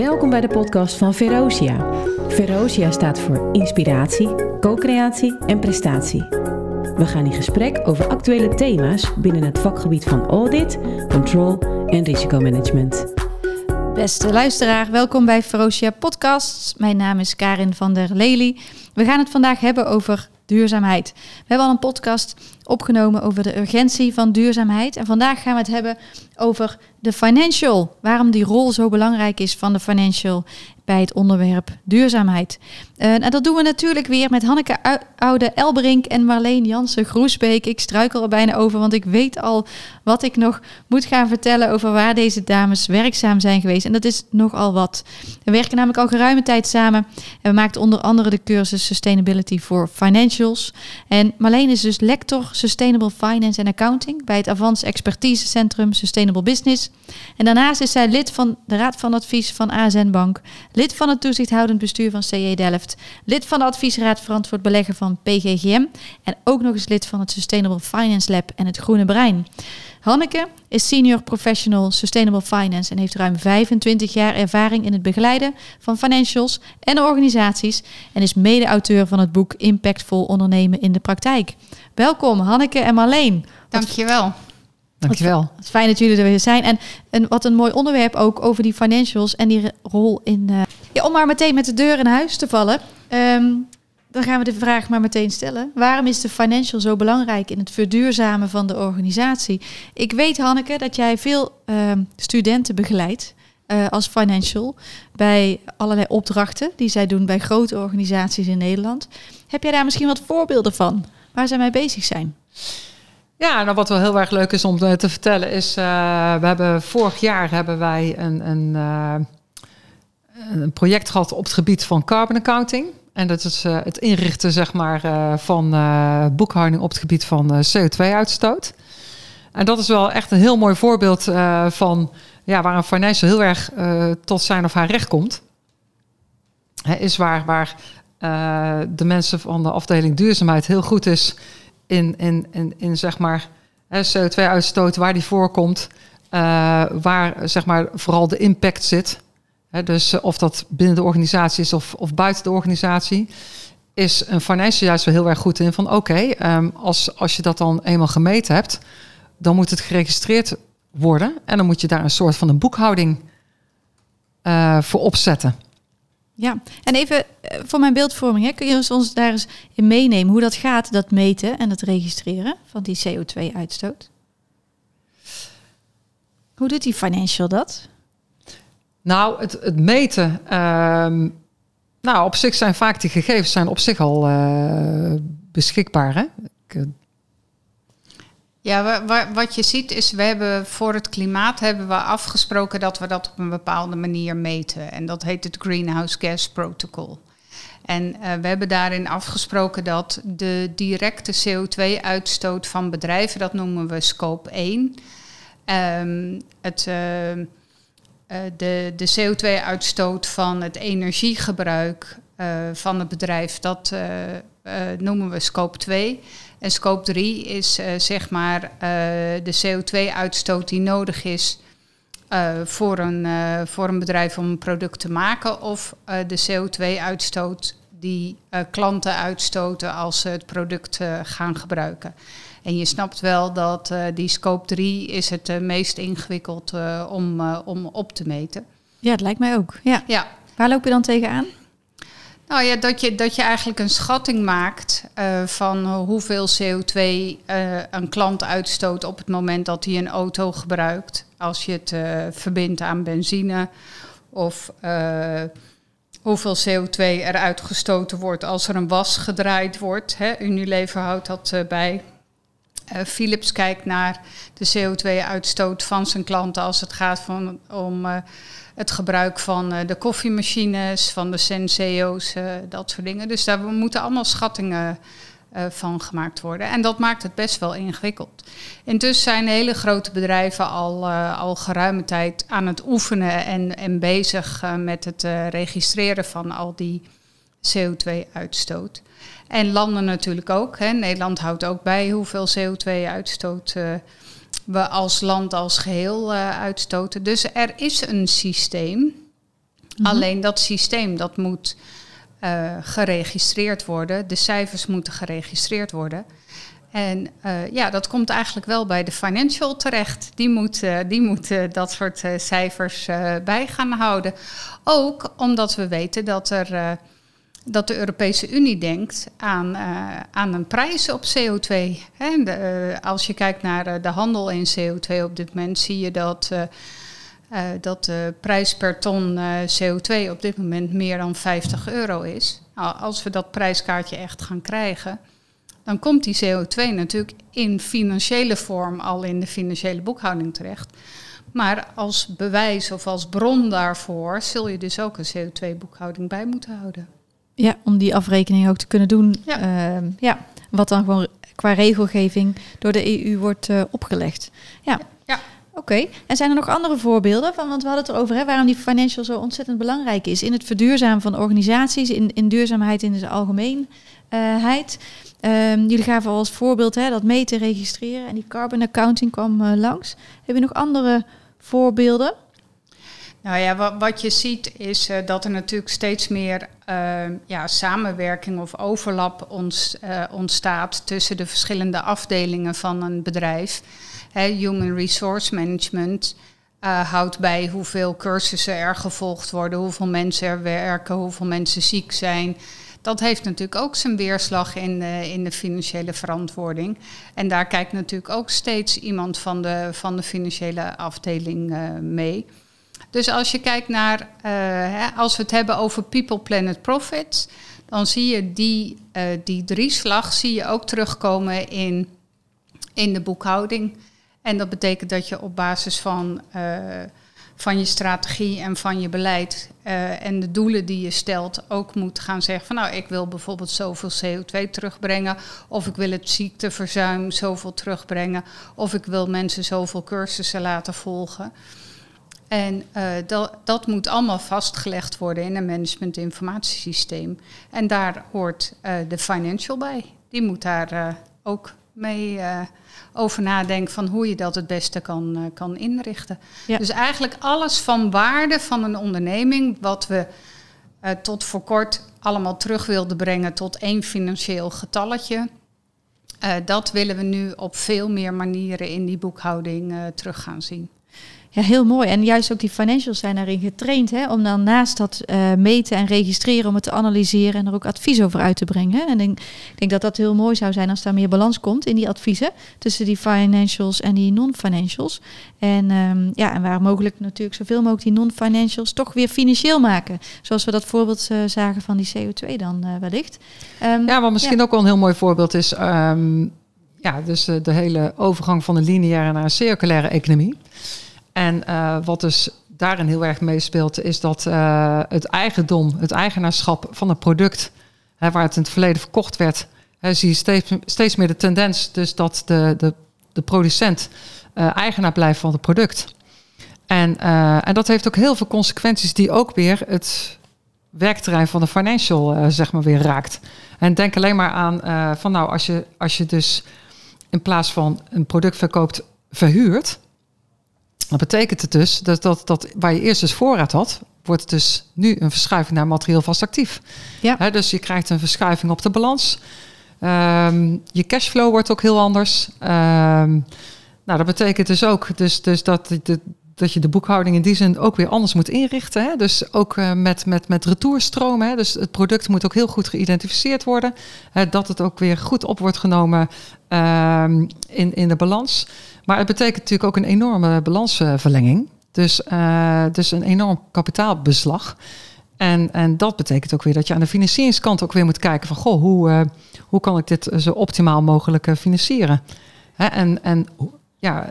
Welkom bij de podcast van Verosia. Verosia staat voor inspiratie, co-creatie en prestatie. We gaan in gesprek over actuele thema's binnen het vakgebied van audit, control en risicomanagement. Beste luisteraar, welkom bij Ferocia Podcasts. Mijn naam is Karin van der Lely. We gaan het vandaag hebben over duurzaamheid. We hebben al een podcast opgenomen over de urgentie van duurzaamheid. En vandaag gaan we het hebben over de financial. Waarom die rol zo belangrijk is van de financial bij het onderwerp duurzaamheid. Uh, en dat doen we natuurlijk weer met Hanneke Oude Elberink en Marleen Jansen Groesbeek. Ik struikel er bijna over, want ik weet al wat ik nog moet gaan vertellen over waar deze dames werkzaam zijn geweest. En dat is nogal wat. We werken namelijk al geruime tijd samen. En we maakten onder andere de cursus Sustainability for Financials. En Marleen is dus lector Sustainable Finance and Accounting bij het Avans Expertise Centrum Sustainable Business. En daarnaast is zij lid van de Raad van Advies van ASN Bank, lid van het toezichthoudend bestuur van CE Delft, lid van de adviesraad verantwoord beleggen van PGGM en ook nog eens lid van het Sustainable Finance Lab en het Groene Brein. Hanneke is senior professional sustainable finance en heeft ruim 25 jaar ervaring in het begeleiden van financials en organisaties en is mede-auteur van het boek Impactful ondernemen in de praktijk. Welkom Hanneke en Marleen. Dankjewel. Dankjewel. Het is fijn dat jullie er weer zijn. En, en wat een mooi onderwerp ook over die financials en die rol in. Uh... Ja, om maar meteen met de deur in huis te vallen. Ehm, dan gaan we de vraag maar meteen stellen. Waarom is de financial zo belangrijk in het verduurzamen van de organisatie? Ik weet, Hanneke, dat jij veel ehm, studenten begeleidt uh, als financial bij allerlei opdrachten die zij doen bij grote organisaties in Nederland. Heb jij daar misschien wat voorbeelden van waar zij mee bezig zijn? Ja, nou wat wel heel erg leuk is om te vertellen is, uh, we hebben vorig jaar hebben wij een, een, uh, een project gehad op het gebied van carbon accounting. En dat is het inrichten zeg maar, van boekhouding op het gebied van CO2-uitstoot. En dat is wel echt een heel mooi voorbeeld van ja, waar een financial heel erg tot zijn of haar recht komt. Is waar, waar de mensen van de afdeling duurzaamheid heel goed is in, in, in, in zeg maar CO2-uitstoot, waar die voorkomt, uh, waar zeg maar vooral de impact zit. Hè, dus uh, of dat binnen de organisatie is of, of buiten de organisatie, is een financial juist wel heel erg goed in van oké, um, als, als je dat dan eenmaal gemeten hebt, dan moet het geregistreerd worden en dan moet je daar een soort van een boekhouding voor opzetten. Ja, en even eh, voor mijn beeldvorming, hè, kun je ons daar eens in meenemen hoe dat gaat, dat meten en het registreren van die CO2-uitstoot? Hoe doet die financial dat? Nou, het, het meten. Uh, nou, op zich zijn vaak die gegevens zijn op zich al uh, beschikbaar. Hè? Uh, ja, wat je ziet is, we hebben voor het klimaat hebben we afgesproken dat we dat op een bepaalde manier meten. En dat heet het Greenhouse Gas Protocol. En uh, we hebben daarin afgesproken dat de directe CO2-uitstoot van bedrijven, dat noemen we scope 1. Um, ehm, het, uh, uh, de, de CO2-uitstoot van het energiegebruik van het bedrijf, dat noemen we scope 2. En scope 3 is zeg maar de CO2-uitstoot die nodig is uh, voor, een, voor een bedrijf om een product te maken. Of de CO2-uitstoot die klanten uitstoten als ze het product gaan gebruiken. En je snapt wel dat die scope 3 is het meest ingewikkeld om, om op te meten. Ja, het lijkt mij ook. Ja. ja. Waar loop je dan tegenaan? Nou ja, dat je, dat je eigenlijk een schatting maakt uh, van hoeveel CO2 uh, eh, een klant uitstoot op het moment dat hij een auto gebruikt. Als je het uh, verbindt aan benzine. Of hoeveel CO2 er uitgestoten wordt als er een was gedraaid wordt. Hè. Unilever houdt dat bij. Philips kijkt naar de CO2-uitstoot van zijn klanten als het gaat van, om het gebruik van uh, de koffiemachines, van de senseo's, uh, dat soort dingen. Dus daar moeten allemaal schattingen uh, van gemaakt worden. En dat maakt het best wel ingewikkeld. Intussen zijn hele grote bedrijven al, al geruime tijd aan het oefenen en, en bezig met het registreren van al die CO2-uitstoot. En landen natuurlijk ook. Hè. Nederland houdt ook bij hoeveel CO2-uitstoot we als land als geheel uh, uitstoten. Dus er is een systeem Alleen dat systeem dat moet uh, geregistreerd worden. De cijfers moeten geregistreerd worden. En uh, ja, dat komt eigenlijk wel bij de financial terecht. Die moet, uh, die moet dat soort cijfers bij gaan houden. Ook omdat we weten dat er dat de Europese Unie denkt aan, uh, aan een prijs op CO2. Hè, de, uh, als je kijkt naar uh, de handel in CO2 op dit moment, zie je dat, dat de prijs per ton CO2 op dit moment meer dan 50 euro is. Als we dat prijskaartje echt gaan krijgen, dan komt die CO2 natuurlijk in financiële vorm al in de financiële boekhouding terecht. Maar als bewijs of als bron daarvoor zul je dus ook een CO2-boekhouding bij moeten houden. Ja, om die afrekening ook te kunnen doen. Ja. Uh, ja, wat dan gewoon qua regelgeving door de EU wordt uh, opgelegd. Ja. ja. Oké, okay. en zijn er nog andere voorbeelden van, want we hadden het erover, hè, waarom die financial zo ontzettend belangrijk is in het verduurzamen van organisaties, in, in duurzaamheid in de algemeenheid. Um, jullie gaven al als voorbeeld hè, dat meten, registreren en die carbon accounting kwam uh, langs. Heb je nog andere voorbeelden? Nou ja, wat, je ziet is uh, dat er natuurlijk steeds meer uh, ja, samenwerking of overlap ons, uh, ontstaat tussen de verschillende afdelingen van een bedrijf. Human Resource Management houdt bij hoeveel cursussen er gevolgd worden, hoeveel mensen er werken, hoeveel mensen ziek zijn. Dat heeft natuurlijk ook zijn weerslag in, in de financiële verantwoording. En daar kijkt natuurlijk ook steeds iemand van de, van de financiële afdeling mee. Dus als je kijkt naar, uh, als we het hebben over People, Planet, Profit, dan zie je die, uh, die drieslag zie je ook terugkomen in, in de boekhouding. En dat betekent dat je op basis van, uh, van je strategie en van je beleid en de doelen die je stelt ook moet gaan zeggen van nou ik wil bijvoorbeeld zoveel CO2 terugbrengen of ik wil het ziekteverzuim zoveel terugbrengen of ik wil mensen zoveel cursussen laten volgen. En uh, dat, dat moet allemaal vastgelegd worden in een management informatiesysteem. En daar hoort uh, de financial bij. Die moet daar uh, ook mee over nadenken van hoe je dat het beste kan, kan inrichten. Ja. Dus eigenlijk alles van waarde van een onderneming, wat we tot voor kort allemaal terug wilden brengen tot één financieel getalletje. dat willen we nu op veel meer manieren in die boekhouding terug gaan zien. Ja, heel mooi. En juist ook die financials zijn daarin getraind hè, om dan naast dat uh, meten en registreren, om het te analyseren en er ook advies over uit te brengen. En ik denk dat dat heel mooi zou zijn als daar meer balans komt in die adviezen tussen die financials en die non-financials. En, um, ja, en waar mogelijk natuurlijk zoveel mogelijk die non-financials toch weer financieel maken. Zoals we dat voorbeeld uh, zagen van die CO2 dan uh, wellicht. Um, ja, wat misschien ja. ook wel een heel mooi voorbeeld is. Um, ja, dus de hele overgang van de lineaire naar een circulaire economie. En uh, wat dus daarin heel erg meespeelt, is dat uh, het eigendom, het eigenaarschap van het product, hè, waar het in het verleden verkocht werd, hè, zie je steeds, steeds meer de tendens dus dat de, de, de producent uh, eigenaar blijft van het product. En, en dat heeft ook heel veel consequenties die ook weer het werkterrein van de financial zeg maar weer raakt. En denk alleen maar aan van nou, als je, als je dus in plaats van een product verkoopt, verhuurt dat betekent het dus dat, dat, dat waar je eerst dus voorraad had, wordt dus nu een verschuiving naar materieel vast actief. Ja. dus je krijgt een verschuiving op de balans. Um, je cashflow wordt ook heel anders. Um, nou, dat betekent dus ook dus, dus dat, de, dat je de boekhouding in die zin ook weer anders moet inrichten. Hè? Dus ook uh, met, met, met retourstromen. Hè? Dus het product moet ook heel goed geïdentificeerd worden. Hè? Dat het ook weer goed op wordt genomen um, in, in de balans. Maar het betekent natuurlijk ook een enorme balansverlenging. Dus, uh, dus een enorm kapitaalbeslag. En, en dat betekent ook weer dat je aan de financieringskant ook weer moet kijken van goh, hoe, uh, hoe kan ik dit zo optimaal mogelijk uh, financieren? Hè? En, en ja,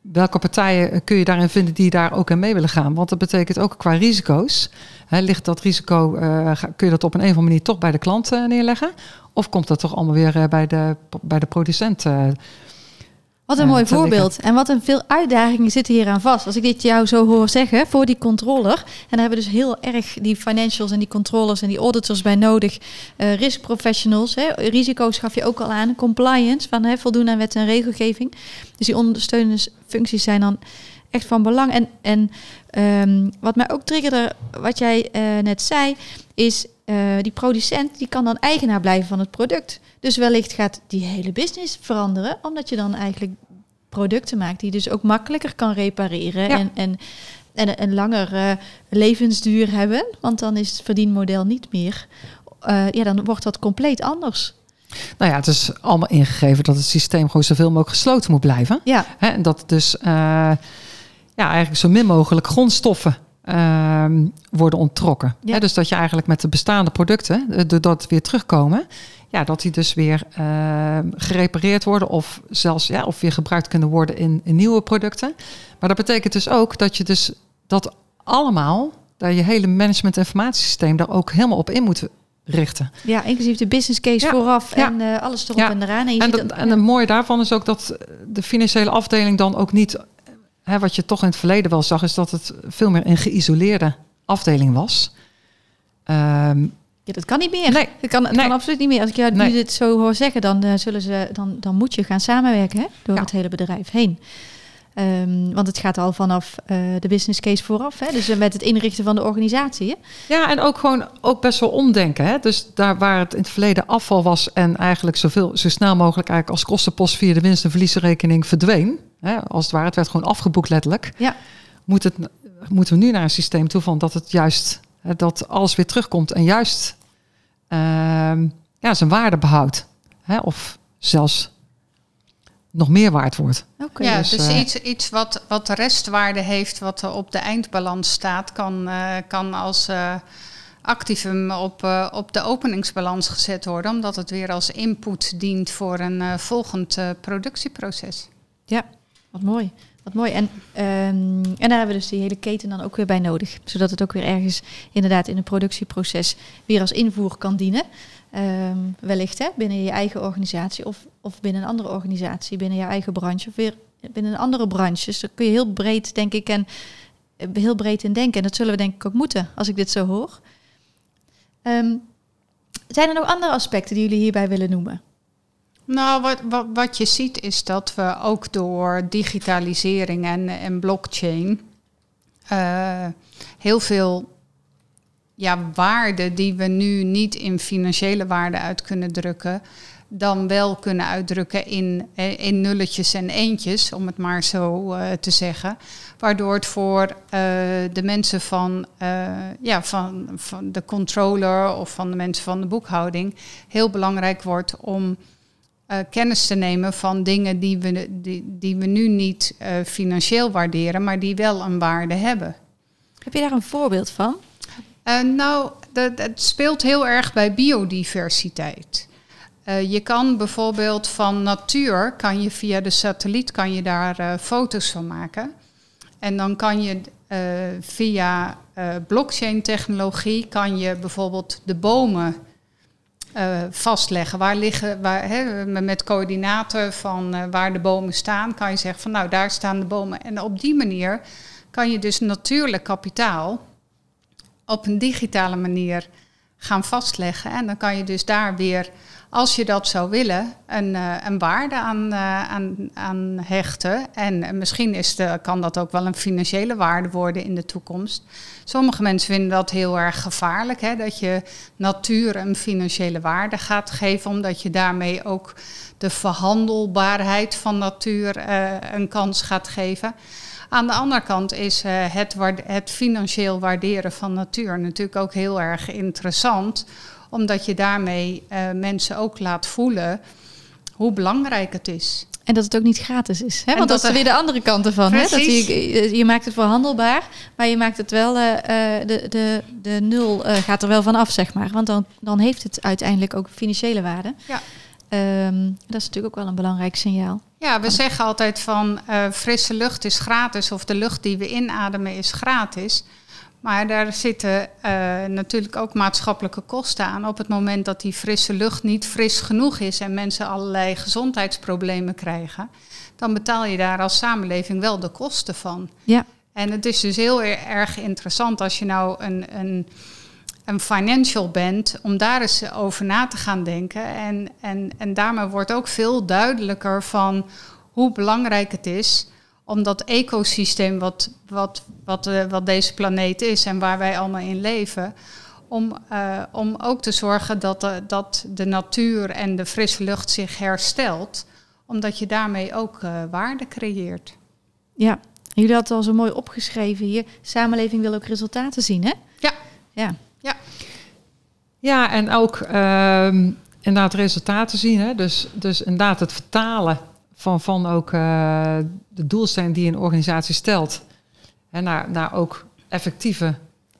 welke partijen kun je daarin vinden die daar ook aan mee willen gaan? Want dat betekent ook qua risico's. Hè, ligt dat risico, kun je dat op een of andere manier toch bij de klant neerleggen? Of komt dat toch allemaal weer bij, de, bij de producent wat een mooi voorbeeld. En wat een veel uitdagingen zitten hier aan vast. Als ik dit jou zo hoor zeggen voor die controller. En daar hebben we dus heel erg die financials en die controllers en die auditors bij nodig. Uh, risk professionals. Hè. Risico's gaf je ook al aan. Compliance van hè, voldoen aan wet en regelgeving. Dus die ondersteunende functies zijn dan echt van belang. En, en ehm, wat mij ook triggerde, wat jij eh, net zei, is eh, die producent die kan dan eigenaar blijven van het product. Dus wellicht gaat die hele business veranderen, omdat je dan eigenlijk producten maakt die dus ook makkelijker kan repareren Ja. en, en, en een langer eh, levensduur hebben. Want dan is het verdienmodel niet meer. ja, dan wordt dat compleet anders. Nou ja, het is allemaal ingegeven dat het systeem gewoon zoveel mogelijk gesloten moet blijven. Ja, en dat dus ja, eigenlijk zo min mogelijk grondstoffen ehm, worden onttrokken. Ja. Dus dat je eigenlijk met de bestaande producten, eh, doordat weer terugkomen, ja, dat die dus weer ehm, gerepareerd worden of zelfs ja, of weer gebruikt kunnen worden in, in nieuwe producten. Maar dat betekent dus ook dat je dus dat allemaal, daar je hele management informatiesysteem daar ook helemaal op in moet richten. ja, inclusief de business case Ja, vooraf ja. en eh, alles erop Ja. en eraan. En, je En, dat, dat- en het mooie daarvan is ook dat de financiële afdeling dan ook niet, hè, wat je toch in het verleden wel zag, is dat het veel meer een geïsoleerde afdeling was. Ehm, Ja, dat kan niet meer. Nee. dat kan, het Nee. kan absoluut niet meer. Als ik jou Nee. nu dit zo hoor zeggen, dan, eh, zullen ze, dan, dan moet je gaan samenwerken hè, door Ja. het hele bedrijf heen. Ehm, want het gaat al vanaf eh, de business case vooraf. Hè? Dus eh, met het inrichten van de organisatie. Hè? ja, en ook gewoon ook best wel omdenken. Hè? Dus daar waar het in het verleden afval was en eigenlijk zoveel, zo snel mogelijk eigenlijk als kostenpost via de winst- en verliesrekening verdween. Hè? Als het ware, het werd gewoon afgeboekt letterlijk. Ja. Moet het, moeten we nu naar een systeem toe van dat het juist, hè, dat alles weer terugkomt en juist ehm, ja, zijn waarde behoudt. Hè? Of zelfs nog meer waard wordt. Oké. ja, dus, dus, eh, iets, iets wat, wat restwaarde heeft, wat er op de eindbalans staat, kan, eh, kan als eh, activum op, eh, op de openingsbalans gezet worden, omdat het weer als input dient voor een eh, volgend eh, productieproces. Wat mooi. Wat mooi. En, ehm, en daar hebben we dus die hele keten dan ook weer bij nodig. Zodat het ook weer ergens inderdaad in een productieproces weer als invoer kan dienen. Ehm, wellicht hè, binnen je eigen organisatie of, of binnen een andere organisatie, binnen je eigen branche of weer binnen een andere branche. Dus daar kun je heel breed, denk ik, en eh, heel breed in denken. En dat zullen we denk ik ook moeten, als ik dit zo hoor. Ehm, zijn er nog andere aspecten die jullie hierbij willen noemen? Nou, wat, wat, wat je ziet is dat we ook door digitalisering en, en blockchain eh, heel veel ja, waarden die we nu niet in financiële waarden uit kunnen drukken, dan wel kunnen uitdrukken in, in nulletjes en eentjes, om het maar zo eh, te zeggen. Waardoor het voor eh, de mensen van, eh, ja, van, van de controller of van de mensen van de boekhouding heel belangrijk wordt om kennis te nemen van dingen die we, die, die we nu niet financieel waarderen, maar die wel een waarde hebben. Heb je daar een voorbeeld van? Eh, nou, dat, het speelt heel erg bij biodiversiteit. Eh, je kan bijvoorbeeld van natuur, kan je via de satelliet kan je daar eh, foto's van maken. En dan kan je via blockchain technologie kan je bijvoorbeeld de bomen vastleggen. Waar liggen, waar, met coördinaten van waar de bomen staan, kan je zeggen van nou daar staan de bomen. En op die manier kan je dus natuurlijk kapitaal op een digitale manier gaan vastleggen. En dan kan je dus daar weer, als je dat zou willen, een, eh, een waarde aan, eh, aan, aan hechten. En eh, misschien is de, kan dat ook wel een financiële waarde worden in de toekomst. Sommige mensen vinden dat heel erg gevaarlijk, hè, dat je natuur een financiële waarde gaat geven, omdat je daarmee ook de verhandelbaarheid van natuur een kans gaat geven. Aan de andere kant is eh, het, het financieel waarderen van natuur natuurlijk ook heel erg interessant, omdat je daarmee eh, mensen ook laat voelen hoe belangrijk het is. En dat het ook niet gratis is. Hè? Want dat, dat is er- weer de andere kant ervan. Hè? Dat je, je maakt het verhandelbaar, maar je maakt het wel, eh, eh, de, de, de nul eh, gaat er wel van af, zeg maar. Want dan, dan heeft het uiteindelijk ook financiële waarde. Ja. Ehm, dat is natuurlijk ook wel een belangrijk signaal. Ja, we zeggen altijd van eh, frisse lucht is gratis of de lucht die we inademen is gratis. Maar daar zitten eh, natuurlijk ook maatschappelijke kosten aan. Op het moment dat die frisse lucht niet fris genoeg is en mensen allerlei gezondheidsproblemen krijgen, dan betaal je daar als samenleving wel de kosten van. Ja. En het is dus heel er- erg interessant als je nou een, een, een financial bent, om daar eens over na te gaan denken. En, en, en daarmee wordt ook veel duidelijker van hoe belangrijk het is om dat ecosysteem wat, wat, wat, eh, wat deze planeet is en waar wij allemaal in leven, om, eh, om ook te zorgen dat de, dat de natuur en de frisse lucht zich herstelt, omdat je daarmee ook eh, waarde creëert. Ja, jullie hadden al zo mooi opgeschreven hier. Samenleving wil ook resultaten zien, hè? Ja. Ja, Ja, en ook ehm, inderdaad resultaten zien. Hè? Dus, dus inderdaad het vertalen van, van ook eh, de doelstelling die een organisatie stelt. Naar, naar ook effectieve,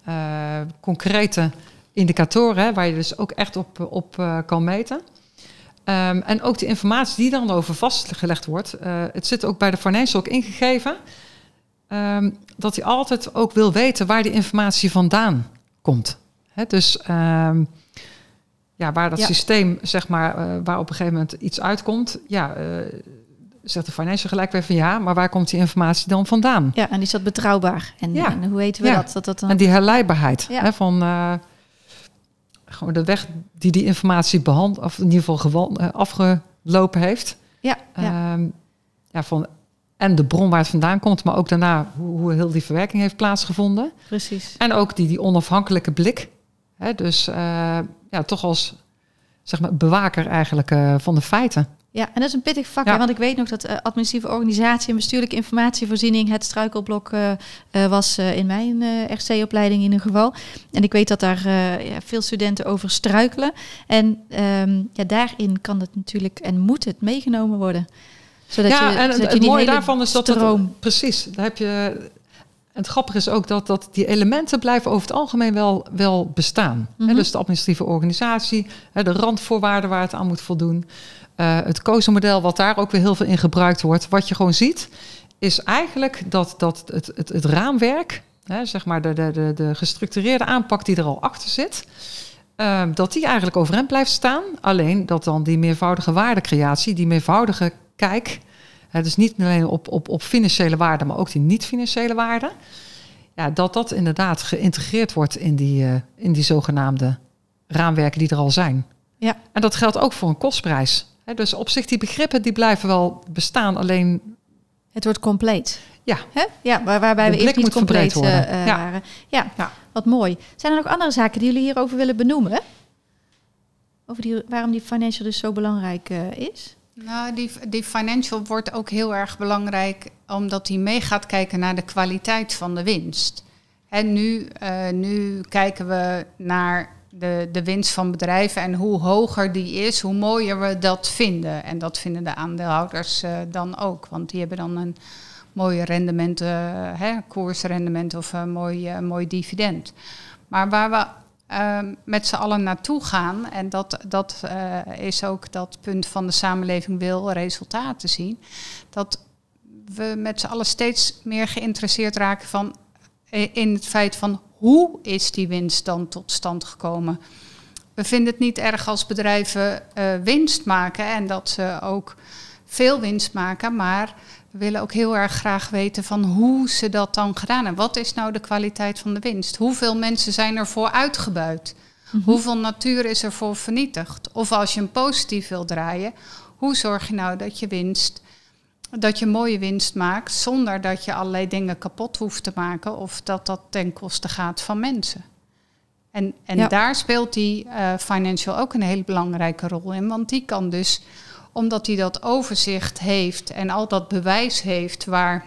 eh, concrete indicatoren, hè, waar je dus ook echt op, op eh, kan meten. Ehm, en ook de informatie die dan over vastgelegd wordt. het zit ook bij de financial ook ingegeven. ehm, dat hij altijd ook wil weten waar die informatie vandaan komt. Hè, dus ehm, ja, waar dat Ja. systeem, zeg maar, eh, waar op een gegeven moment iets uitkomt, ja, eh, zegt de financial gelijk weer van ja, maar waar komt die informatie dan vandaan? ja en is dat betrouwbaar? En, Ja. en hoe weten we Ja. dat? dat, dat dan... En die herleidbaarheid hè, van eh, gewoon de weg die die informatie behand, of in ieder geval eh, afgelopen heeft. ja, ja. Ehm, ja, van en de bron waar het vandaan komt, maar ook daarna hoe, hoe heel die verwerking heeft plaatsgevonden. precies. En ook die, die onafhankelijke blik. Hè, dus eh, ja, toch als zeg maar, bewaker eigenlijk eh, van de feiten. Ja, en dat is een pittig vak, Ja. hè, want ik weet nog dat eh, administratieve organisatie en bestuurlijke informatievoorziening het struikelblok was in mijn RC-opleiding in ieder geval. En ik weet dat daar ja, veel studenten over struikelen. En ehm, ja, daarin kan het natuurlijk en moet het meegenomen worden. Zodat ja, je, en het, zodat het je die mooie daarvan is dat het, precies, daar heb je. Het grappige is ook dat, dat die elementen blijven over het algemeen wel, wel bestaan. Mhm. dus de administratieve organisatie, de randvoorwaarden waar het aan moet voldoen. eh, het COSO-model, wat daar ook weer heel veel in gebruikt wordt. Wat je gewoon ziet, is eigenlijk dat, dat het, het, het raamwerk, hè, zeg maar de, de, de, de gestructureerde aanpak die er al achter zit, ehm, dat die eigenlijk overeind blijft staan. Alleen dat dan die meervoudige waardecreatie, die meervoudige kijk, dus niet alleen op, op, op financiële waarden, maar ook die niet-financiële waarden, ja, dat dat inderdaad geïntegreerd wordt in die, eh, in die zogenaamde raamwerken die er al zijn. Ja. En dat geldt ook voor een kostprijs. Dus op zich, die begrippen die blijven wel bestaan, alleen Het wordt compleet. Ja. Hè? ja waar, waarbij De we eerst niet compleet worden. eh, Ja. waren. Ja. Ja. wat mooi. Zijn er nog andere zaken die jullie hierover willen benoemen? Over die, waarom die financial dus zo belangrijk eh, is? Nou, die, die financial wordt ook heel erg belangrijk omdat hij mee gaat kijken naar de kwaliteit van de winst. En nu, eh, nu kijken we naar de, de winst van bedrijven en hoe hoger die is, hoe mooier we dat vinden. En dat vinden de aandeelhouders eh, dan ook, want die hebben dan een mooie rendement, hè, koersrendement of een mooi, eh, mooi dividend. Maar waar we ehm, met z'n allen naartoe gaan, en dat, dat eh, is ook dat punt van de samenleving wil resultaten zien, dat we met z'n allen steeds meer geïnteresseerd raken van, eh, in het feit van hoe is die winst dan tot stand gekomen. We vinden het niet erg als bedrijven eh, winst maken en dat ze ook veel winst maken, maar we willen ook heel erg graag weten van hoe ze dat dan gedaan hebben. Wat is nou de kwaliteit van de winst? Hoeveel mensen zijn ervoor uitgebuit? Hoeveel natuur is ervoor vernietigd? Of als je een positief wil draaien, hoe zorg je nou dat je winst, dat je mooie winst maakt zonder dat je allerlei dingen kapot hoeft te maken of dat dat ten koste gaat van mensen? En, en Ja. daar speelt die eh, financial ook een hele belangrijke rol in, want die kan dus omdat hij dat overzicht heeft en al dat bewijs heeft waar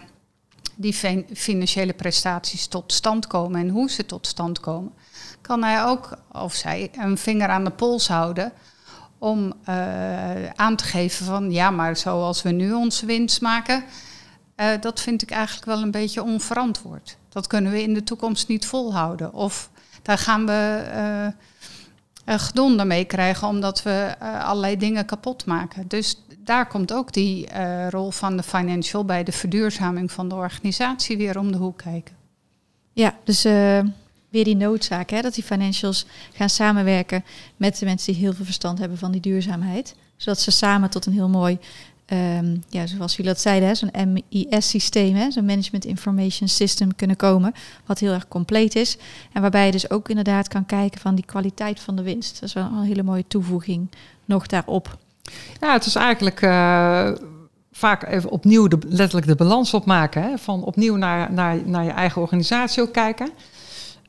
die fin- financiële prestaties tot stand komen en hoe ze tot stand komen, kan hij ook, of zij, een vinger aan de pols houden om eh, aan te geven van ja, maar zoals we nu onze winst maken, eh, dat vind ik eigenlijk wel een beetje onverantwoord. Dat kunnen we in de toekomst niet volhouden. Of daar gaan we eh, eh, gedonder mee krijgen omdat we eh, allerlei dingen kapot maken. Dus daar komt ook die eh, rol van de financial bij de verduurzaming van de organisatie weer om de hoek kijken. Ja, dus weer die noodzaak, hè, dat die financials gaan samenwerken met de mensen die heel veel verstand hebben van die duurzaamheid. Zodat ze samen tot een heel mooi, ehm, ja, zoals jullie dat zeiden, zo'n MIS-systeem, zo'n Management Information System kunnen komen, wat heel erg compleet is. En waarbij je dus ook inderdaad kan kijken van die kwaliteit van de winst. Dat is wel een hele mooie toevoeging nog daarop. Ja, het is eigenlijk eh, vaak even opnieuw de, letterlijk de balans opmaken. Hè? Van opnieuw naar, naar, naar je eigen organisatie ook kijken.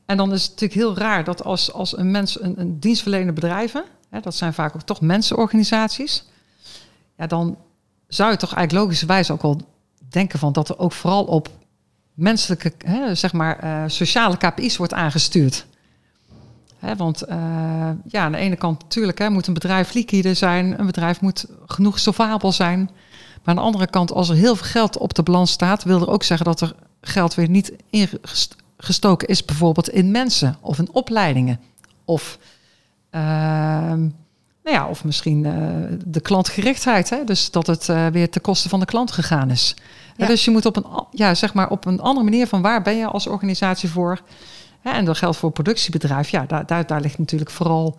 En dan is het natuurlijk heel raar dat als, als een mens, een, een dienstverlenende bedrijven, hè, dat zijn vaak ook toch mensenorganisaties, ja, dan zou je toch eigenlijk logischerwijs ook wel denken van dat er ook vooral op menselijke, hè, zeg maar, uh, sociale KPI's wordt aangestuurd. Hè, want uh, ja, aan de ene kant natuurlijk hè, moet een bedrijf liquide zijn, een bedrijf moet genoeg solvabel zijn. Maar aan de andere kant, als er heel veel geld op de balans staat, wil er ook zeggen dat er geld weer niet ingestoken is, bijvoorbeeld in mensen of in opleidingen. Of, uh, nou ja, of misschien uh, de klantgerichtheid. Hè? Dus dat het uh, weer ten koste van de klant gegaan is. Ja. Dus je moet op een, ja, zeg maar op een andere manier van waar ben je als organisatie voor. Hè? En dat geldt voor productiebedrijf. Ja, daar, daar, daar ligt natuurlijk vooral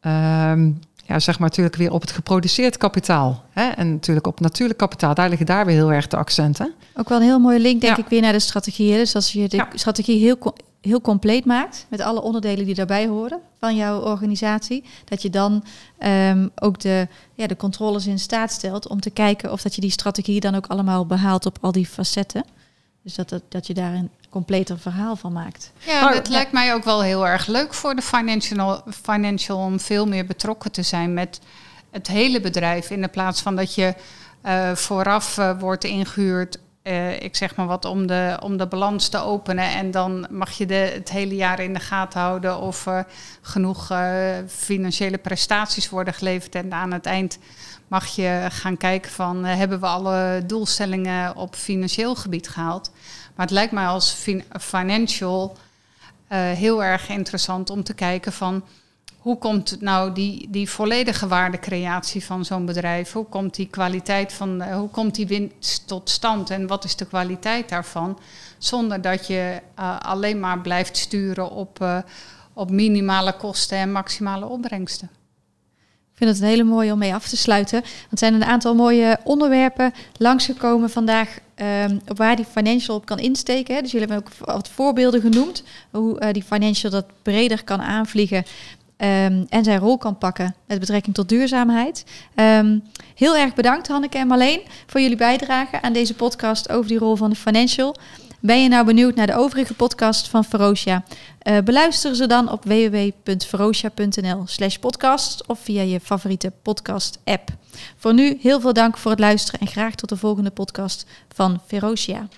um, ja, zeg maar natuurlijk weer op het geproduceerd kapitaal. Hè? En natuurlijk op natuurlijk kapitaal. Daar liggen daar weer heel erg de accenten. Ook wel een heel mooie link, denk ja. ik, weer naar de strategieën. Dus als je de ja. strategie heel, heel compleet maakt, met alle onderdelen die daarbij horen van jouw organisatie, dat je dan um, ook de, ja, de controles in staat stelt om te kijken of dat je die strategie dan ook allemaal behaalt op al die facetten. Dus dat, dat, dat je daar een completer verhaal van maakt. Ja, maar, het ja. lijkt mij ook wel heel erg leuk voor de financial, financial om veel meer betrokken te zijn met het hele bedrijf. In de plaats van dat je uh, vooraf uh, wordt ingehuurd, uh, ik zeg maar wat, om de, om de balans te openen. En dan mag je de, het hele jaar in de gaten houden of genoeg financiële prestaties worden geleverd. En aan het eind mag je gaan kijken van hebben we alle doelstellingen op financieel gebied gehaald. Maar het lijkt mij als fin financial uh, heel erg interessant om te kijken van hoe komt nou die, die volledige waardecreatie van zo'n bedrijf? Hoe komt die kwaliteit van, uh, hoe komt die winst tot stand en wat is de kwaliteit daarvan? Zonder dat je uh, alleen maar blijft sturen op, op minimale kosten en maximale opbrengsten. Ik vind het een hele mooie om mee af te sluiten. Want er zijn een aantal mooie onderwerpen langsgekomen vandaag op waar die financial op kan insteken. Dus jullie hebben ook wat voorbeelden genoemd. Hoe die financial dat breder kan aanvliegen. Um, en zijn rol kan pakken met betrekking tot duurzaamheid. Um, heel erg bedankt Hanneke en Marleen voor jullie bijdrage aan deze podcast over die rol van de financial. Ben je nou benieuwd naar de overige podcast van Ferocia? Uh, beluister ze dan op www.ferocia.nl slash podcast of via je favoriete podcast app. Voor nu heel veel dank voor het luisteren en graag tot de volgende podcast van Ferocia.